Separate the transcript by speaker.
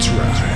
Speaker 1: That's right.